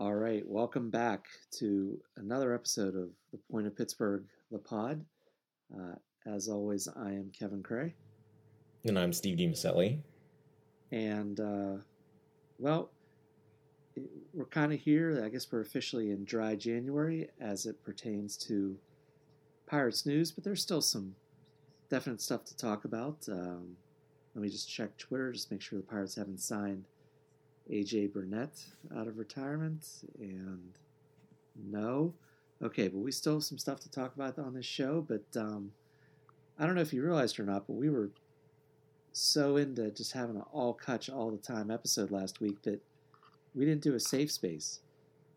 All right, welcome back to another episode of the Point of Pittsburgh, the pod. Uh, as always, I am Kevin Cray, And I'm Steve DiMaselli. and uh, well, we're kind of here. I guess we're officially in dry January as it pertains to Pirates news, but there's still some definite stuff to talk about. Um, let me just check Twitter, just make sure the Pirates haven't signed AJ Burnett out of retirement. And no. Okay, but we still have some stuff to talk about on this show. But um, I don't know if you realized or not, but we were so into just having an all catch all the time episode last week that we didn't do a safe space.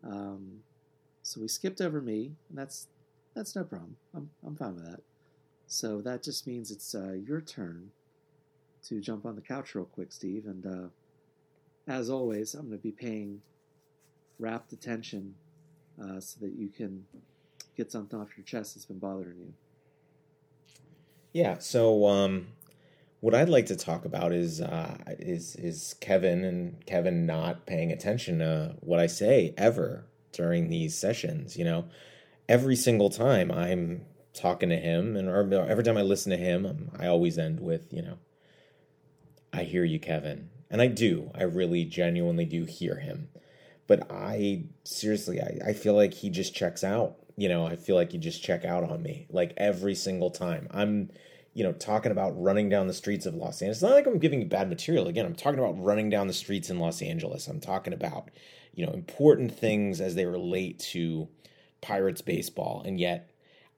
Um, so we skipped over me, and that's that's no problem. I'm I'm fine with that. So that just means it's uh, your turn to jump on the couch real quick, Steve. And uh, as always, I'm going to be paying rapt attention uh, so that you can get something off your chest that's been bothering you. Yeah, so um, what I'd like to talk about is uh, is is Kevin and Kevin not paying attention to what I say ever during these sessions. You know, every single time I'm talking to him, and every time I listen to him, um, I always end with, you know, I hear you, Kevin, and I do. I really genuinely do hear him, but I seriously, I, I feel like he just checks out. You know, I feel like he just check out on me like every single time. I'm you know, talking about running down the streets of Los Angeles. It's not like I'm giving you bad material. Again, I'm talking about running down the streets in Los Angeles. I'm talking about, you know, important things as they relate to Pirates baseball, and yet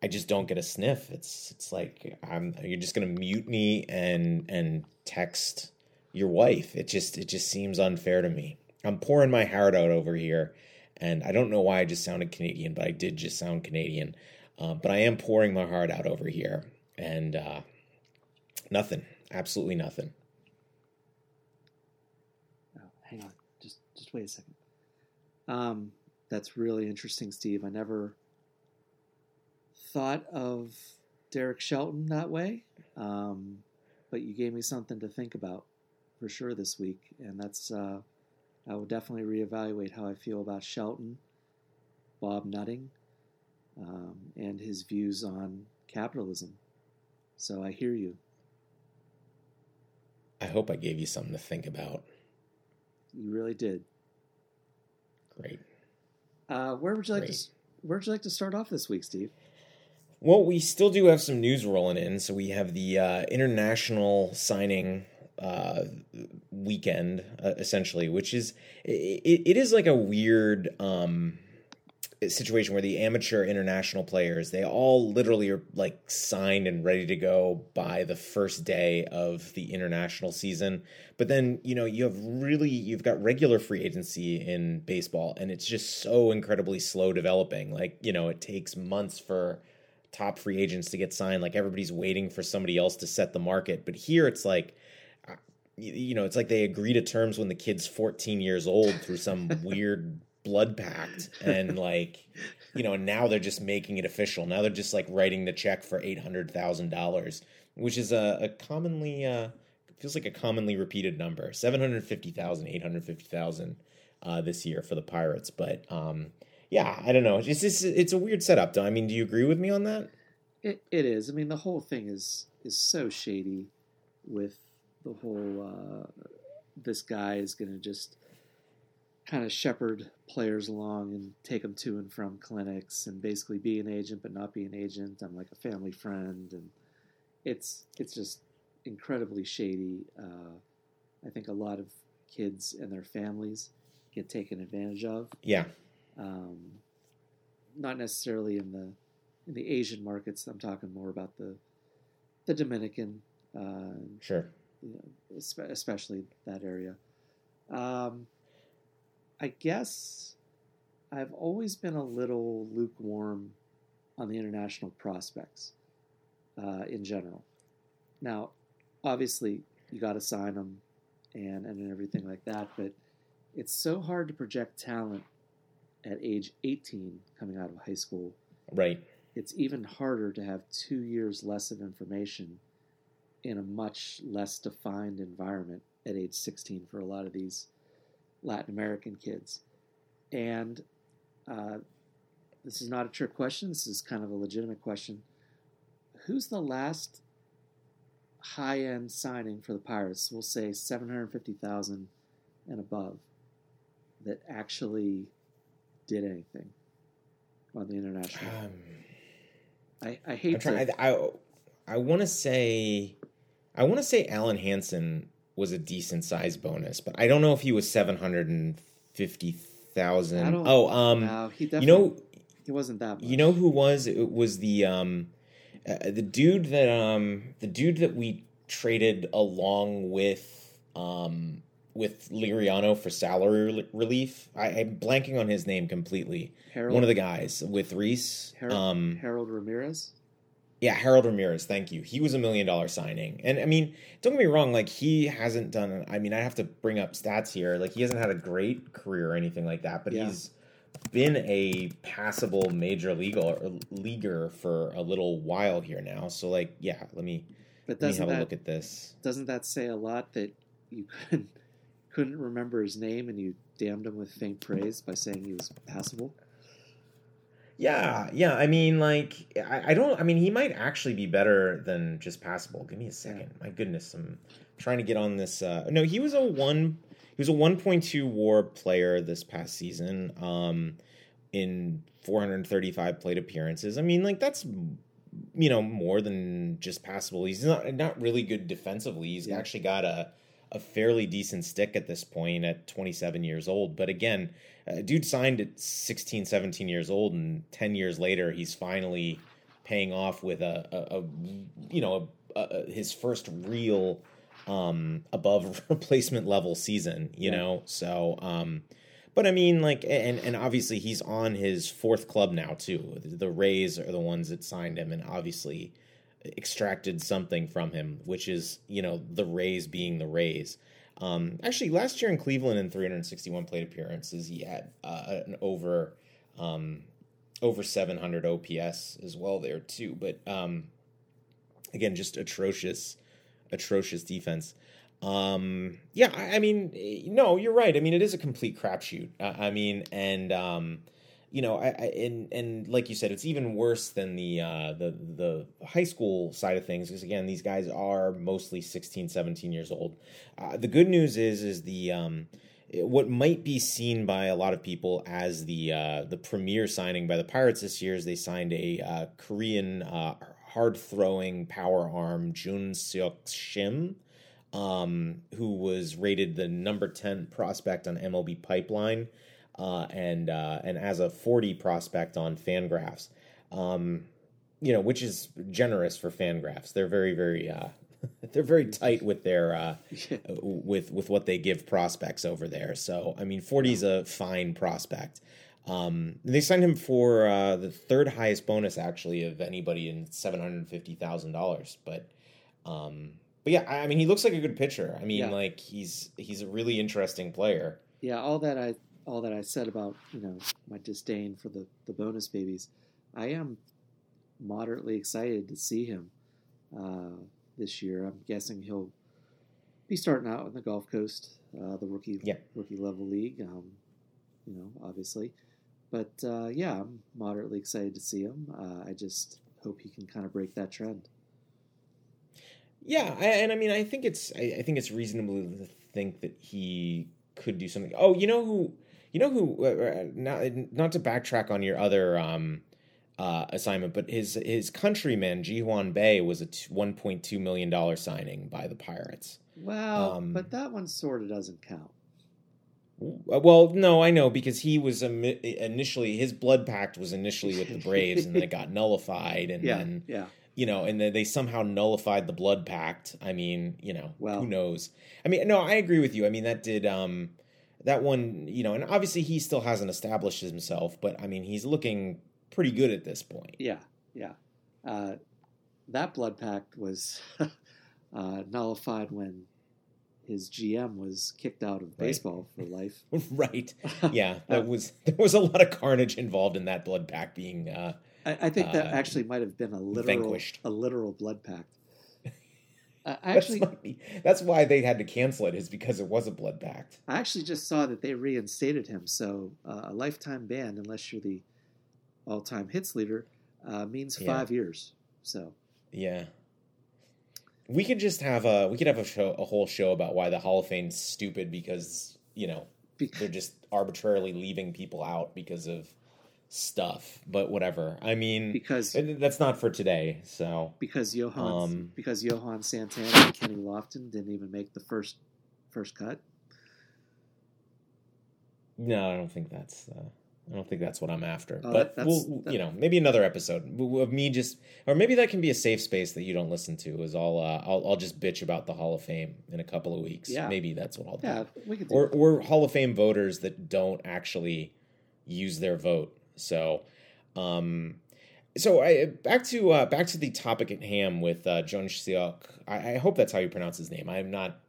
I just don't get a sniff. It's it's like I'm you're just gonna mute me and and text your wife. It just it just seems unfair to me. I'm pouring my heart out over here, and I don't know why I just sounded Canadian, but I did just sound Canadian. Uh, but I am pouring my heart out over here, and uh, nothing, absolutely nothing. Oh, hang on, just just wait a second. Um, that's really interesting, Steve. I never thought of Derek Shelton that way, um, but you gave me something to think about for sure this week, and that's uh, I will definitely reevaluate how I feel about Shelton, Bob Nutting, um, and his views on capitalism. So I hear you. I hope I gave you something to think about. You really did. Great. Uh, where would you like to Great. Where would you like to start off this week, Steve? Well, we still do have some news rolling in. So we have the uh, international signing uh, weekend, uh, essentially, which is it, it is like a weird um, situation where the amateur international players they all literally are like signed and ready to go by the first day of the international season. But then you know you have really you've got regular free agency in baseball, and it's just so incredibly slow developing. Like you know it takes months for top free agents to get signed. Like everybody's waiting for somebody else to set the market. But here it's like, you, know, it's like they agree to terms when the kid's 14 years old through some weird blood pact. And like, you know, now they're just making it official. Now they're just like writing the check for $800,000, which is a, a commonly, uh, feels like a commonly repeated number 750,000, 850,000 uh, this year for the Pirates. But, um, yeah, I don't know. It's just, it's a weird setup. Though. I mean, do you agree with me on that? It it is. I mean, the whole thing is is so shady. With the whole, uh, this guy is going to just kind of shepherd players along and take them to and from clinics, and basically be an agent but not be an agent. I'm like a family friend, and it's it's just incredibly shady. Uh, I think a lot of kids and their families get taken advantage of. Yeah. um, not necessarily in the in the Asian markets. I'm talking more about the the Dominican, uh, Sure. You know, especially that area. Um, I guess I've always been a little lukewarm on the international prospects uh, in general. Now, obviously, you got to sign them and and everything like that, but it's so hard to project talent at age 18 coming out of high school Right. it's even harder to have two years less of information in a much less defined environment at age 16 for a lot of these Latin American kids. And uh, this is not a trick question. This is kind of a legitimate question. Who's the last high-end signing for the Pirates? We'll say seven hundred fifty thousand and above that actually did anything on the international. Um, I, I hate I'm trying, to. I, I, I want to say, I want to say Alen Hanson was a decent size bonus, but I don't know if he was seven hundred and fifty thousand. Oh, um, no, he you know, he wasn't that much. you know who was? It was the um, uh, the dude that um, the dude that we traded along with um with Liriano for salary rel- relief. I, I'm blanking on his name completely. Harold, One of the guys with Reese. Harold, Um, Harold Ramirez. Yeah, Harold Ramirez, thank you. He was a million dollar signing. And I mean, don't get me wrong, like he hasn't done I mean, I have to bring up stats here. Like he hasn't had a great career or anything like that, but Yeah. he's been a passable major leaguer or uh, leaguer for a little while here now. So like, yeah, let me But let me doesn't a that look at this. doesn't that say a lot that you couldn't couldn't remember his name and you damned him with faint praise by saying he was passable? Yeah, yeah. I mean, like, I, I don't. I mean, he might actually be better than just passable. Give me a second. My goodness, I'm trying to get on this. Uh, no, he was a one. He was a 1.2 WAR player this past season. Um, in 435 plate appearances. I mean, like that's you know more than just passable. He's not not really good defensively. He's Yeah. actually got a a fairly decent stick at this point at 27 years old. But again, uh, dude signed at 16, 17 years old, and 10 years later, he's finally paying off with a, a, a you know, a, a, his first real um, above replacement level season. You Yeah. know, so. Um, but I mean, like, and and obviously he's on his fourth club now too. The Rays are the ones that signed him, and obviously extracted something from him, which is you know the Rays being the Rays. Um, actually, last year in Cleveland, in 361 plate appearances, he had uh, an over um, over 700 OPS as well there too. But um, again, just atrocious, atrocious defense. Um, yeah, I, I mean, eh, no, you're right. I mean, it is a complete crapshoot. Uh, I mean, and um, you know, I, I and and like you said, it's even worse than the uh, the the high school side of things because again, these guys are mostly 16, 17 years old. Uh, the good news is is the um, what might be seen by a lot of people as the uh, the premier signing by the Pirates this year is they signed a uh, Korean uh, hard throwing power arm Jun Seok Shim, um, who was rated the number ten prospect on MLB Pipeline, uh, and uh, and as a forty prospect on Fangraphs. Um, you know, which is generous for Fangraphs. They're very very uh, they're very tight with their uh, with with what they give prospects over there. So I mean, 40 is a fine prospect. Um, they signed him for uh, the third highest bonus actually of anybody in seven hundred fifty thousand dollars. But um, but yeah, I I mean, he looks like a good pitcher. I mean, Yeah. like he's he's a really interesting player. Yeah, all that I all that I said about you know my disdain for the the bonus babies, I am moderately excited to see him uh, this year. I'm guessing he'll be starting out in the Gulf Coast, uh, the rookie Yeah. rookie level league. Um, you know, obviously, but uh, yeah, I'm moderately excited to see him. Uh, I just hope he can kind of break that trend. Yeah, I, and I mean, I think it's I, I think it's reasonable to think that he could do something. Oh, you know who? You know who? Uh, uh, not not to backtrack on your other um, uh, assignment, but his his countryman Ji-hwan Bae was a one point two million dollar signing by the Pirates. Well, Um, but that one sort of doesn't count. Uh, Well, no, I know because he was initially his blood pact was initially with the Braves, and then it got nullified, and Yeah, then yeah. you know, and then they somehow nullified the blood pact. I mean, you know, Well- who knows? I mean, no, I agree with you. I mean, that did um that one, you know, and obviously he still hasn't established himself, but I mean, he's looking pretty good at this point. Yeah, yeah. Uh, that blood pact was uh, nullified when his GM was kicked out of Right. baseball for life. right. Yeah, that was there was a lot of carnage involved in that blood pact being uh I, I think that Uh, actually might have been a literal, vanquished. a literal blood pact. Uh, actually, that's, why, that's why they had to cancel it. Is because it was a blood pact. I actually just saw that they reinstated him. So uh, a lifetime ban, unless you're the all-time hits leader, uh, means Yeah. five years. So Yeah. We could just have a we could have a show a whole show about why the Hall of Fame's stupid because you know they're just arbitrarily leaving people out because of stuff. But whatever. I mean, because that's not for today. So because Johan Um, because Johan Santana and Kenny Lofton didn't even make the first first cut. no, I don't think that's. Uh, I don't think that's what I'm after. Oh, but that- we'll, that- you know, maybe another episode of me just, or maybe that can be a safe space that you don't listen to. Is I'll, uh, I'll, I'll just bitch about the Hall of Fame in a couple of weeks. Yeah. maybe that's what I'll do. Yeah, we could do. or or Hall of Fame voters that don't actually use their vote. So, um, so I back to uh, back to the topic at hand with uh, John Siok. I, I hope that's how you pronounce his name. I'm not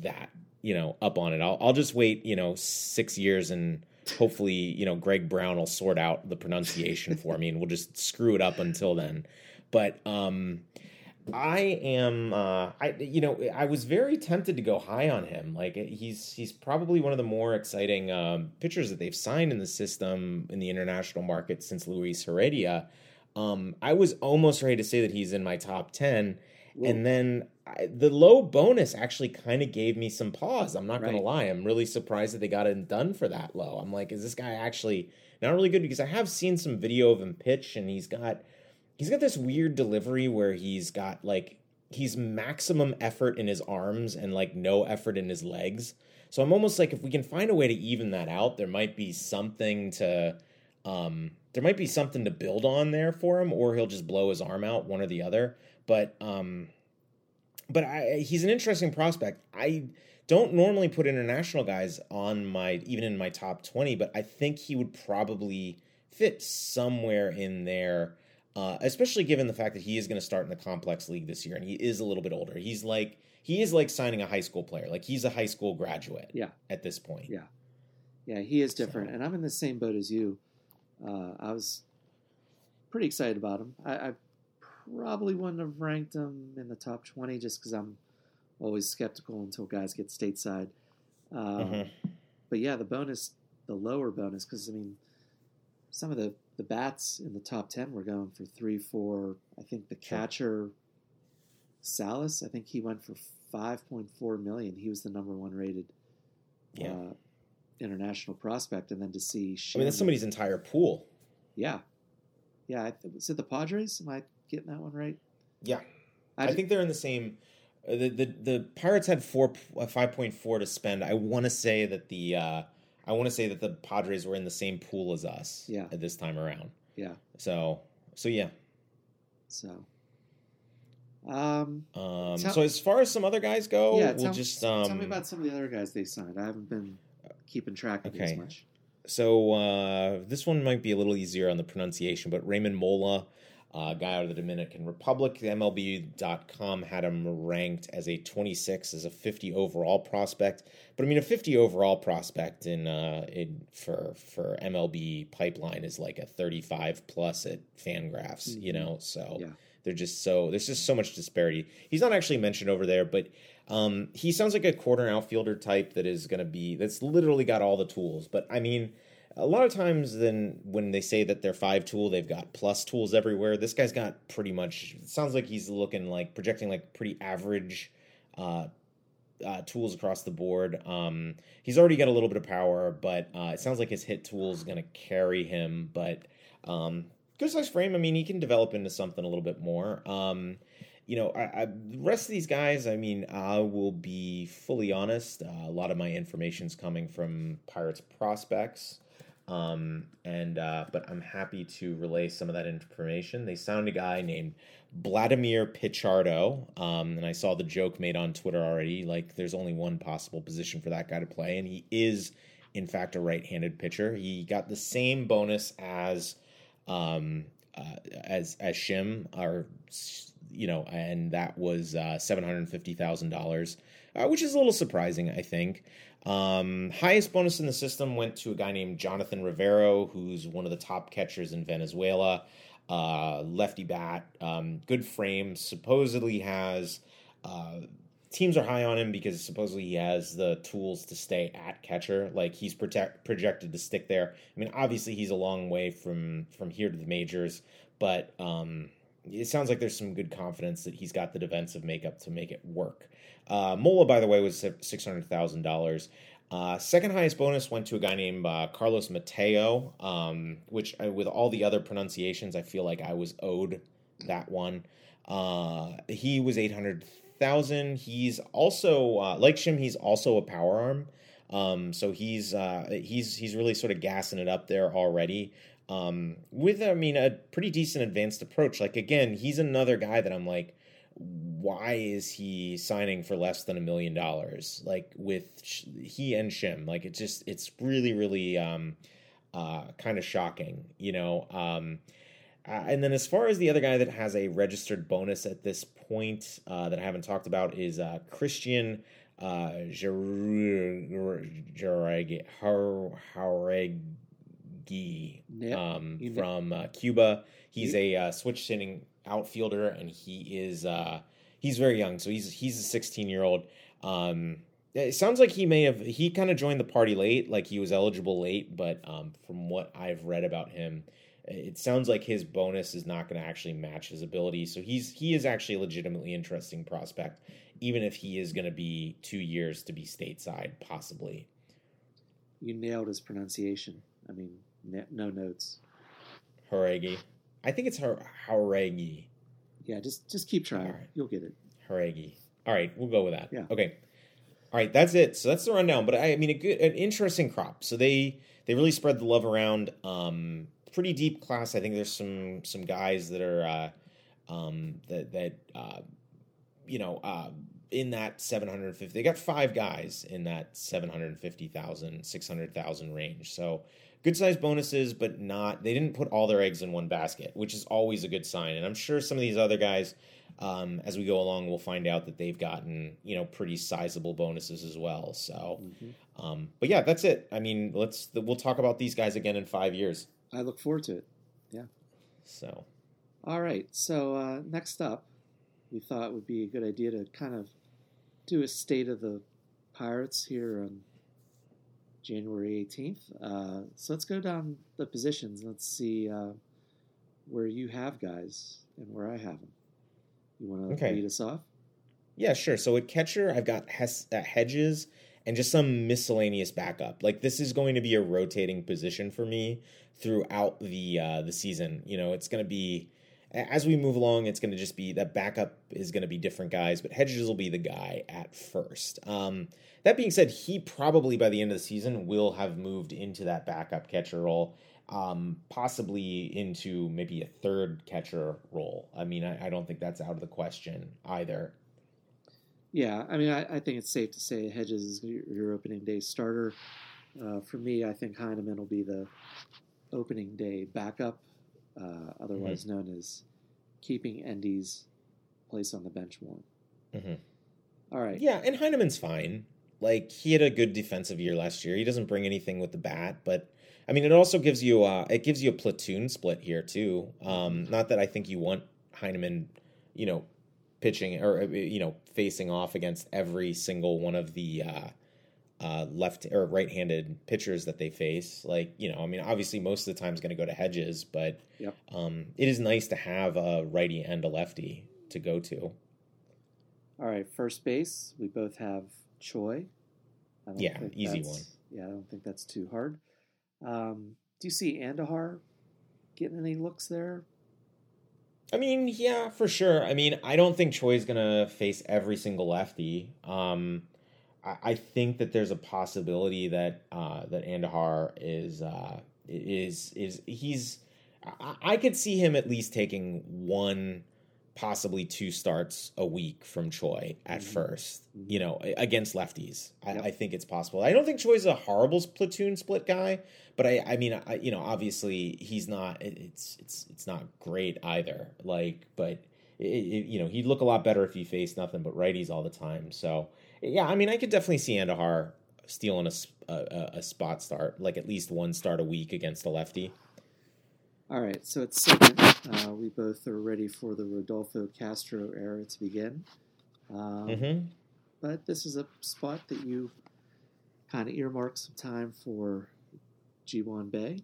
that you know up on it. I'll I'll just wait you know six years and hopefully you know Greg Brown will sort out the pronunciation for me and we'll just screw it up until then. But um, I am, uh, I you know, I was very tempted to go high on him. Like he's he's probably one of the more exciting um, pitchers that they've signed in the system in the international market since Luis Heredia. Um, I was almost ready to say that he's in my top ten, Whoa. and then I, the low bonus actually kind of gave me some pause. I'm not gonna lie. I'm really surprised that they got it done for that low. I'm like, is this guy actually not really good? Because I have seen some video of him pitch, and he's got he's got this weird delivery where he's got like he's maximum effort in his arms and like no effort in his legs. So I'm almost like if we can find a way to even that out, there might be something to um there might be something to build on there for him or he'll just blow his arm out one or the other. But um but I he's an interesting prospect. I don't normally put international guys on my even in my top 20, but I think he would probably fit somewhere in there uh, especially given the fact that he is going to start in the complex league this year and he is a little bit older. He's like he is like signing a high school player. Like he's a high school graduate. Yeah. At this point. Yeah. Yeah, he is different, So- and I'm in the same boat as you. Uh, I was pretty excited about him. I, I probably wouldn't have ranked him in the top 20 just because I'm always skeptical until guys get stateside. Um, Mhm. But yeah, the bonus, the lower bonus, because I mean, some of the the bats in the top 10 were going for three, four. I think the catcher, Salas, I think he went for 5.4 million. He was the number one rated Yeah. uh, international prospect, and then to see, I mean that's somebody's entire pool. yeah, yeah. I th- was it the Padres? Am I getting that one right? Yeah. I, I, d- think they're in the same. uh, The the, the Pirates had four uh, five point four to spend. I want to say that the uh, I want to say that the Padres were in the same pool as us. Yeah. At this time around. Yeah. So so yeah. so. Um, Um, Tell- so as far as some other guys go, yeah, we'll tell, just um, tell me about some of the other guys they signed. I haven't been keeping track of it as much. So uh, this one might be a little easier on the pronunciation, but Raymond Mola, uh, guy out of the Dominican Republic, MLB.com had him ranked as a 26 as a 50 overall prospect. But I mean, a 50 overall prospect in uh, in for for MLB pipeline is like a 35 plus at Fangraphs, you Mhm. know. So Yeah. they're just so there's just so much disparity. He's not actually mentioned over there, but um, he sounds like a corner outfielder type that is going to be that's literally got all the tools. But I mean, a lot of times then when they say that they're five tool, they've got plus tools everywhere. This guy's got pretty much. Sounds like he's looking like projecting like pretty average. Uh, uh, tools across the board. Um, he's already got a little bit of power, but uh, it sounds like his hit tool is going to carry him. But um, good size frame. I mean, he can develop into something a little bit more. Um, you know, I, I, the rest of these guys, I mean, I will be fully honest. Uh, a lot of my information's coming from Pirates prospects. Um, and uh, but I'm happy to relay some of that information. They found a guy named Vladimir Pichardo, um, and I saw the joke made on Twitter already. Like, there's only one possible position for that guy to play, and he is, in fact, a right-handed pitcher. He got the same bonus as um, uh, as as Shim, or you know, and that was uh, seven hundred fifty thousand dollars, uh, which is a little surprising, I think. Um, highest bonus in the system went to a guy named Jonathan Rivero, who's one of the top catchers in Venezuela. Uh, lefty bat, um, good frame. Supposedly has uh, teams are high on him because supposedly he has the tools to stay at catcher. Like he's protect, projected to stick there. I mean, obviously he's a long way from from here to the majors, but um, it sounds like there's some good confidence that he's got the defensive makeup to make it work. Uh, Mola, by the way, was six hundred thousand uh, dollars. second highest bonus went to a guy named uh, Carlos Mateo, um, which I, with all the other pronunciations, I feel like I was owed that one. Uh, he was eight hundred thousand. He's also uh, like Shim. He's also a power arm. Um, so he's uh, he's he's really sort of gassing it up there already. Um, with I mean a pretty decent advanced approach. Like again, he's another guy that I'm like, why is he signing for less than a million dollars? Like with he and Shim, like it's just it's really really um, uh, kind of shocking, you know. Um, uh, and then as far as the other guy that has a registered bonus at this point uh, that I haven't talked about is uh, Christian uh, Jauregui um, from uh, Cuba. He's a uh, switch hitting outfielder, and he is uh, he's very young, so he's he's a 16 year old. Um, it sounds like he may have he kind of joined the party late, like he was eligible late, but um, from what I've read about him, it sounds like his bonus is not going to actually match his ability. So he's he is actually a legitimately interesting prospect, even if he is going to be two years to be stateside, possibly. You nailed his pronunciation. I mean, no notes. Horegi. I think it's Horegi. Yeah, just just keep trying. Right. You'll get it. Horegi. All right, we'll go with that. Yeah. Okay. All right, that's it. So that's the rundown. But I, I mean, a good, an interesting crop. So they they really spread the love around. Um, pretty deep class. I think there's some some guys that are uh, um, that that uh, you know uh, in that 750. They got five guys in that 750,000, 600,000 range. So good sized bonuses, but not they didn't put all their eggs in one basket, which is always a good sign. And I'm sure some of these other guys. Um, as we go along, we'll find out that they've gotten you know pretty sizable bonuses as well. So, mm-hmm. um, but yeah, that's it. I mean, let's we'll talk about these guys again in five years. I look forward to it. Yeah. So. All right. So uh, next up, we thought it would be a good idea to kind of do a state of the Pirates here on January 18th. Uh, so let's go down the positions. Let's see uh, where you have guys and where I have them. You want to okay. lead us off? Yeah, sure. So at catcher, I've got Hes- uh, Hedges and just some miscellaneous backup. Like this is going to be a rotating position for me throughout the uh, the season. You know, it's going to be as we move along. It's going to just be that backup is going to be different guys, but Hedges will be the guy at first. Um, that being said, he probably by the end of the season will have moved into that backup catcher role. Um, possibly into maybe a third catcher role. I mean, I, I don't think that's out of the question either. Yeah, I mean, I, I, think it's safe to say Hedges is your, opening day starter. Uh, for me, I think Heineman will be the opening day backup, uh, otherwise mm-hmm. known as keeping Endy's place on the bench warm. Mm-hmm. All right. Yeah, and Heineman's fine. Like he had a good defensive year last year. He doesn't bring anything with the bat, but I mean, it also gives you uh, it gives you a platoon split here too. Um, not that I think you want Heineman, you know, pitching or uh, you know facing off against every single one of the uh, uh, left or right-handed pitchers that they face. Like you know, I mean, obviously most of the time is going to go to Hedges, but yep. um, it is nice to have a righty and a lefty to go to. All right, first base, we both have Choi. yeah, easy one. Yeah, I don't think that's too hard. Um, do you see Andujar getting any looks there? I mean, yeah, for sure. I mean, I don't think Choi's gonna face every single lefty. Um, I, I, think that there's a possibility that uh, that Andujar is uh, is is he's. I, I could see him at least taking one possibly two starts a week from Choi at mm-hmm. 1st mm-hmm. you know, against lefties. I, yep. I, think it's possible. I don't think Choi's a horrible platoon split guy, but I, I mean, I, you know, obviously he's not. It's it's it's not great either. Like, but it, it, you know, he'd look a lot better if he faced nothing but righties all the time. So yeah, I mean, I could definitely see Andujar stealing a, a, a spot start, like at least one start a week against a lefty. All right, so it's second. Uh, we both are ready for the Rodolfo Castro era to begin. Um, Mm-hmm. But this is a spot that you kind of earmark some time for Ji-hwan Bae.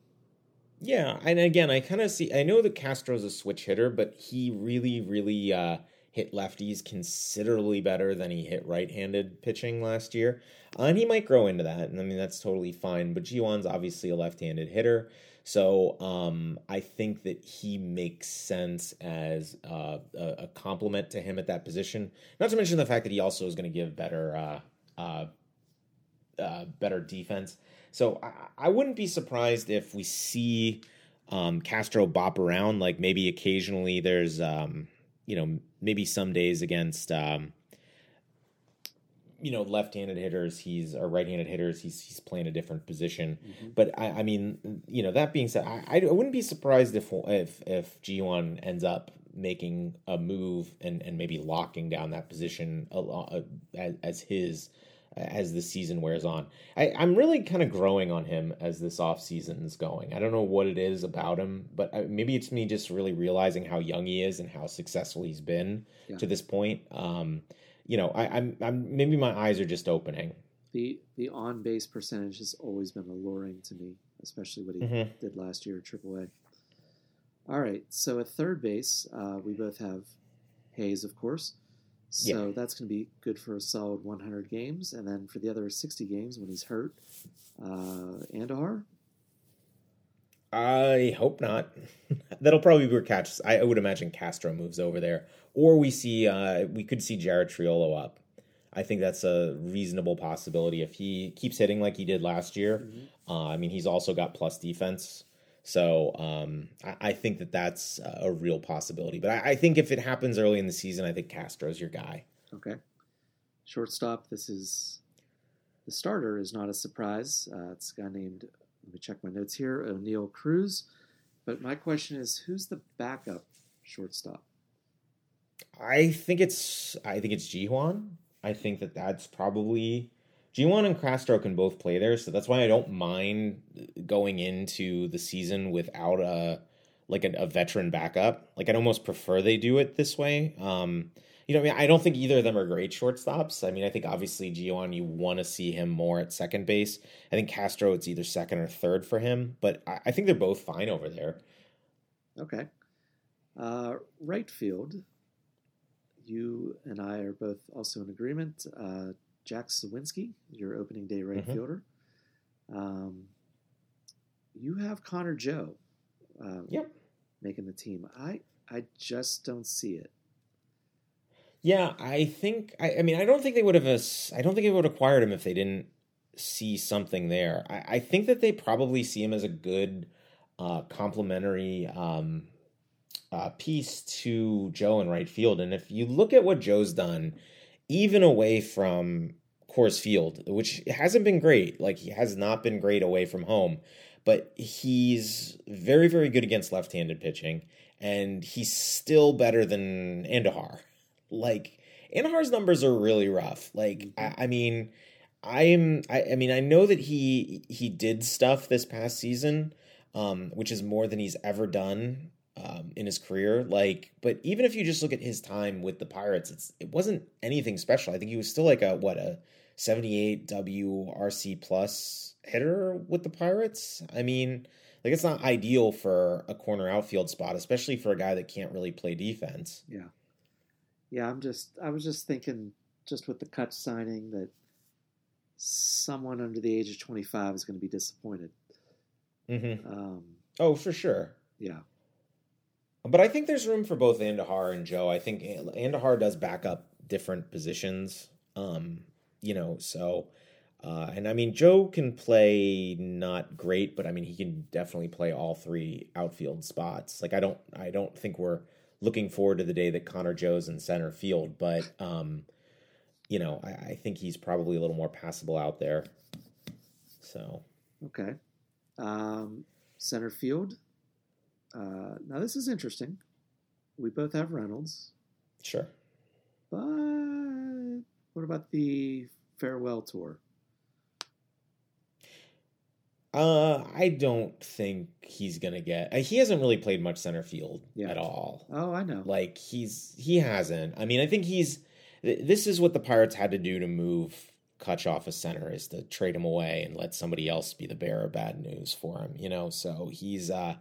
Yeah, and again, I kind of see. I know that Castro's a switch hitter, but he really, really uh, hit lefties considerably better than he hit right-handed pitching last year, uh, and he might grow into that. And I mean, that's totally fine. But Ji-hwan's obviously a left-handed hitter, so um, I think that he makes sense as uh, a, a complement to him at that position. Not to mention the fact that he also is going to give better, uh, uh, uh, better defense. So I, I wouldn't be surprised if we see um, Castro bop around. Like maybe occasionally there's, um, you know, maybe some days against, um, you know, left-handed hitters, he's or right-handed hitters, he's he's playing a different position. Mm-hmm. But I, I mean, you know, that being said, I, I wouldn't be surprised if if if Ji-hwan ends up making a move and and maybe locking down that position a, a, as, as his as the season wears on. I, I'm really kind of growing on him as this off season is going. I don't know what it is about him, but I, maybe it's me just really realizing how young he is and how successful he's been Yeah. to this point. Um, you know, I, I'm, I'm maybe my eyes are just opening. The the on base percentage has always been alluring to me, especially what he Mhm. did last year at AAA. All right, so at third base, uh, we both have Hayes, of course. So Yeah. that's going to be good for a solid 100 games, and then for the other 60 games when he's hurt, uh, Andujar. I hope not. That'll probably be where catch. I would imagine Castro moves over there, or we see uh, we could see Jared Triolo up. I think that's a reasonable possibility if he keeps hitting like he did last year. Uh, I mean, he's also got plus defense, so um, I, I think that that's a real possibility. But I, I think if it happens early in the season, I think Castro's your guy. Okay. Shortstop, this is the starter is not a surprise. Uh, it's a guy named, let me check my notes here, Oneil Cruz. But my question is, who's the backup shortstop? I think it's I think it's Ji-hwan. I think that that's probably Ji-hwan and Castro can both play there, so that's why I don't mind going into the season without a like a, a veteran backup. Like I'd almost prefer they do it this way. Um, you know, I mean, I don't think either of them are great shortstops. I mean, I think obviously Ji-hwan, you want to see him more at second base. I think Castro, it's either second or third for him, but I, I think they're both fine over there. Okay. Uh, right field, you and I are both also in agreement. Uh, Jack Suwinski, your opening day right Mhm. fielder. Um, you have Connor Joe um, Yep. making the team. I, I just don't see it. Yeah, I think. I, I mean, I don't think they would have. ass- I don't think they would have acquired him if they didn't see something there. I, I think that they probably see him as a good uh, complementary um, uh, piece to Joe in right field. And if you look at what Joe's done, even away from Coors Field, which hasn't been great, like he has not been great away from home, but he's very, very good against left-handed pitching, and he's still better than Andujar. Like Andujar's numbers are really rough. Like I, I mean, I'm I, I mean I know that he he did stuff this past season, um, which is more than he's ever done um, in his career. Like, but even if you just look at his time with the Pirates, it's it wasn't anything special. I think he was still like a what a seventy eight WRC plus hitter with the Pirates. I mean. Like it's not ideal for a corner outfield spot, especially for a guy that can't really play defense. Yeah. Yeah, I'm just I was just thinking just with the Kutch signing that someone under the age of 25 is going to be disappointed. Mm-hmm. Um, Oh, for sure. yeah. But I think there's room for both Andujar and Joe. I think Andujar does back up different positions. Um, you know, so uh, and I mean Joe can play not great, but I mean he can definitely play all three outfield spots. Like I don't I don't think we're looking forward to the day that Connor Joe's in center field, but um, you know, I, I think he's probably a little more passable out there. So Okay. Um, center field. Uh, now this is interesting. We both have Reynolds, sure. but what about the farewell tour? Uh, I don't think he's gonna get. Uh, he hasn't really played much center field Yeah. at all. Oh, I know. Like he's he hasn't. I mean, I think he's this is what the Pirates had to do to move Kutch off a center is to trade him away and let somebody else be the bearer of bad news for him. You know, so he's uh,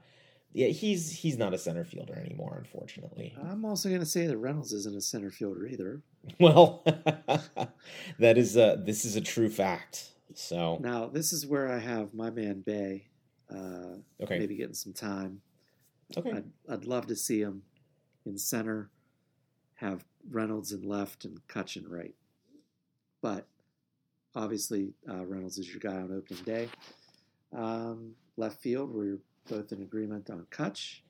yeah, he's he's not a center fielder anymore, unfortunately. I'm also going to say that Reynolds isn't a center fielder either. Well, that is a this is a true fact. So now this is where I have my man Bae. Uh, okay, maybe getting some time. Okay, I'd, I'd love to see him in center, have Reynolds in left and Kutch in right. But obviously, uh, Reynolds is your guy on opening day. Um, left field, we're both in agreement on Kutch.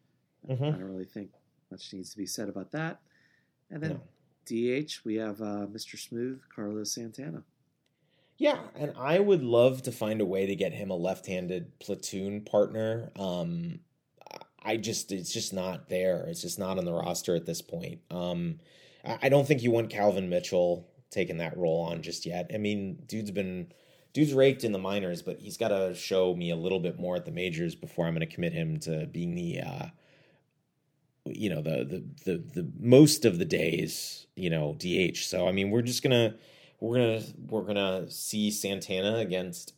mm-hmm. I don't really think much needs to be said about that. And then no. DH, we have uh, Mr. Smooth, Carlos Santana. Yeah, and I would love to find a way to get him a left-handed platoon partner. Um, I just it's just not there. It's just not on the roster at this point. Um, I don't think you want Calvin Mitchell taking that role on just yet. I mean, dude's been dude's raked in the minors, but he's got to show me a little bit more at the majors before I'm going to commit him to being the uh, you know the, the the the most of the days you know DH. So I mean, we're just gonna we're gonna we're gonna see Santana against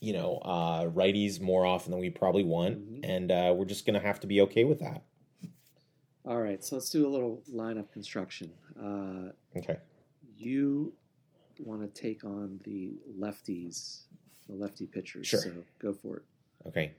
you know uh, righties more often than we probably want, mm-hmm. and uh, we're just gonna have to be okay with that. All right, so let's do a little lineup construction. Uh, okay. You want to take on the lefties, the lefty pitchers. Sure. So go for it. Okay.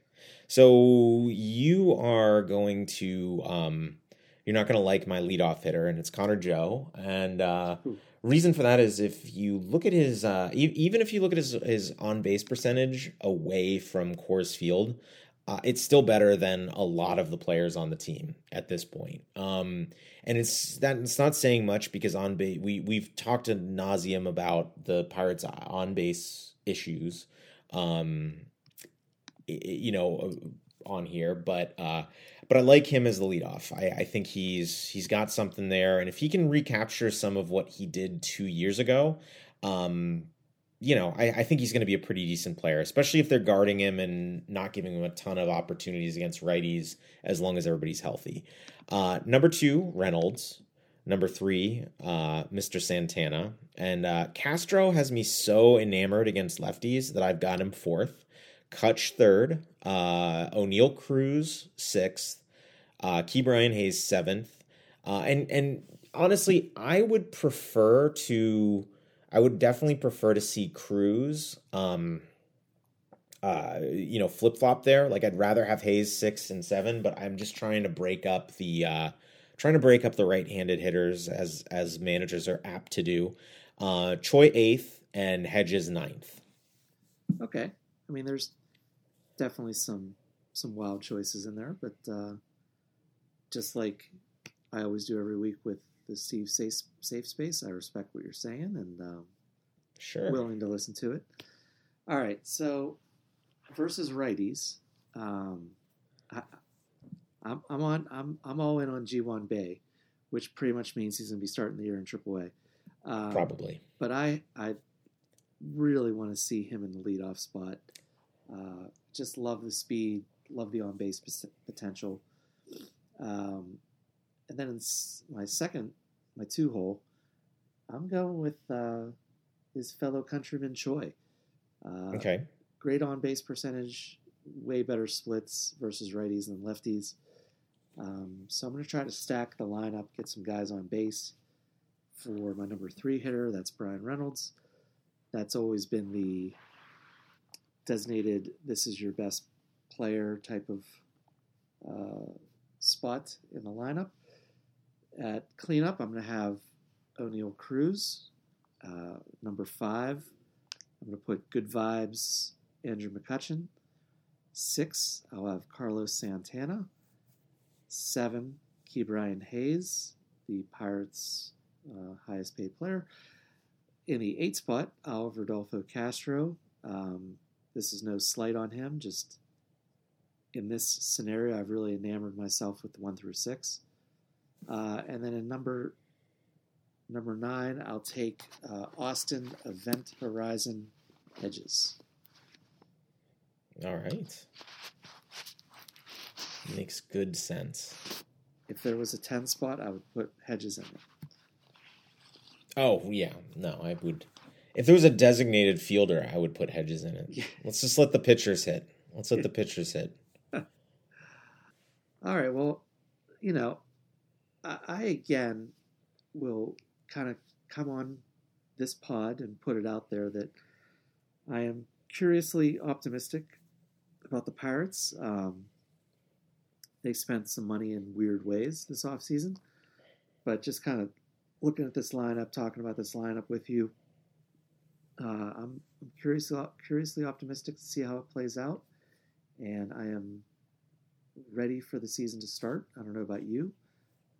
So you are going to um, you're not going to like my leadoff hitter, and it's Connor Joe. And uh, reason for that is if you look at his uh, e- even if you look at his his on base percentage away from Coors Field, uh, it's still better than a lot of the players on the team at this point. Um, and it's that it's not saying much because on base we we've talked to nauseum about the Pirates on base issues, um, you know, on here, but uh, but I like him as the leadoff. I, I think he's he's got something there, and if he can recapture some of what he did two years ago, um, you know, I, I, think he's going to be a pretty decent player, especially if they're guarding him and not giving him a ton of opportunities against righties as long as everybody's healthy. Uh, number two, Reynolds. Number three, uh, Mr. Santana. And uh, Castro has me so enamored against lefties that I've got him fourth. Kutch third. Uh, Oneil Cruz sixth. Uh, Brian Hayes seventh. Uh, and and honestly, I would prefer to I would definitely prefer to see Cruz, um, uh, you know, flip flop there. Like I'd rather have Hayes six and seven, but I'm just trying to break up the uh, trying to break up the right handed hitters as as managers are apt to do. Uh, Choi eighth and Hedges ninth. Okay, I mean, there's definitely some some wild choices in there, but uh, just like I always do every week with the Steve safe, safe space. I respect what you're saying and um, sure willing to listen to it. All right, so versus righties, um, I, I'm, I'm on I'm I'm all in on Ji-hwan Bae, which pretty much means he's going to be starting the year in AAA. Um, Probably, but I I really want to see him in the leadoff spot. Uh, just love the speed, love the on base potential. Um, and then in my second, my two hole, I'm going with uh, his fellow countryman Choi. Uh, okay. Great on base percentage, way better splits versus righties than lefties. Um, so I'm going to try to stack the lineup, get some guys on base for my number three hitter. That's Bryan Reynolds. That's always been the designated this is your best player type of uh, spot in the lineup. At cleanup, I'm going to have Oneil Cruz. Uh, number five, I'm going to put Good Vibes Andrew McCutchen. Six, I'll have Carlos Santana. Seven, Ke'Bryan Hayes, the Pirates' uh, highest paid player. In the eight spot, I'll have Rodolfo Castro. Um, this is no slight on him, just in this scenario, I've really enamored myself with the one through six. Uh, and then in number number nine, I'll take uh, Austin Event Horizon Hedges. All right. Makes good sense. If there was a 10 spot, I would put Hedges in it. Oh yeah, no, I would. If there was a designated fielder, I would put Hedges in it. Yeah. Let's just let the pitchers hit. Let's let the pitchers hit. All right. Well, you know, I, I again will kind of come on this pod and put it out there that I am curiously optimistic about the Pirates. Um, they spent some money in weird ways this offseason, but just kind of looking at this lineup, talking about this lineup with you, uh, I'm, I'm curiously, curiously optimistic to see how it plays out. And I am ready for the season to start. I don't know about you.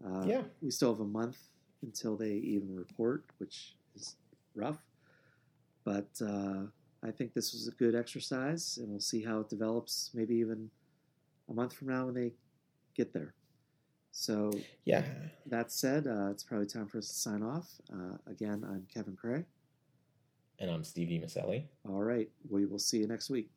Uh, Yeah. We still have a month until they even report, which is rough. But uh, I think this was a good exercise, and we'll see how it develops maybe even a month from now when they get there. So, Yeah. that said, uh, it's probably time for us to sign off. Uh, again, I'm Kevin Cray. And I'm Stevie Maselli. All right. We will see you next week.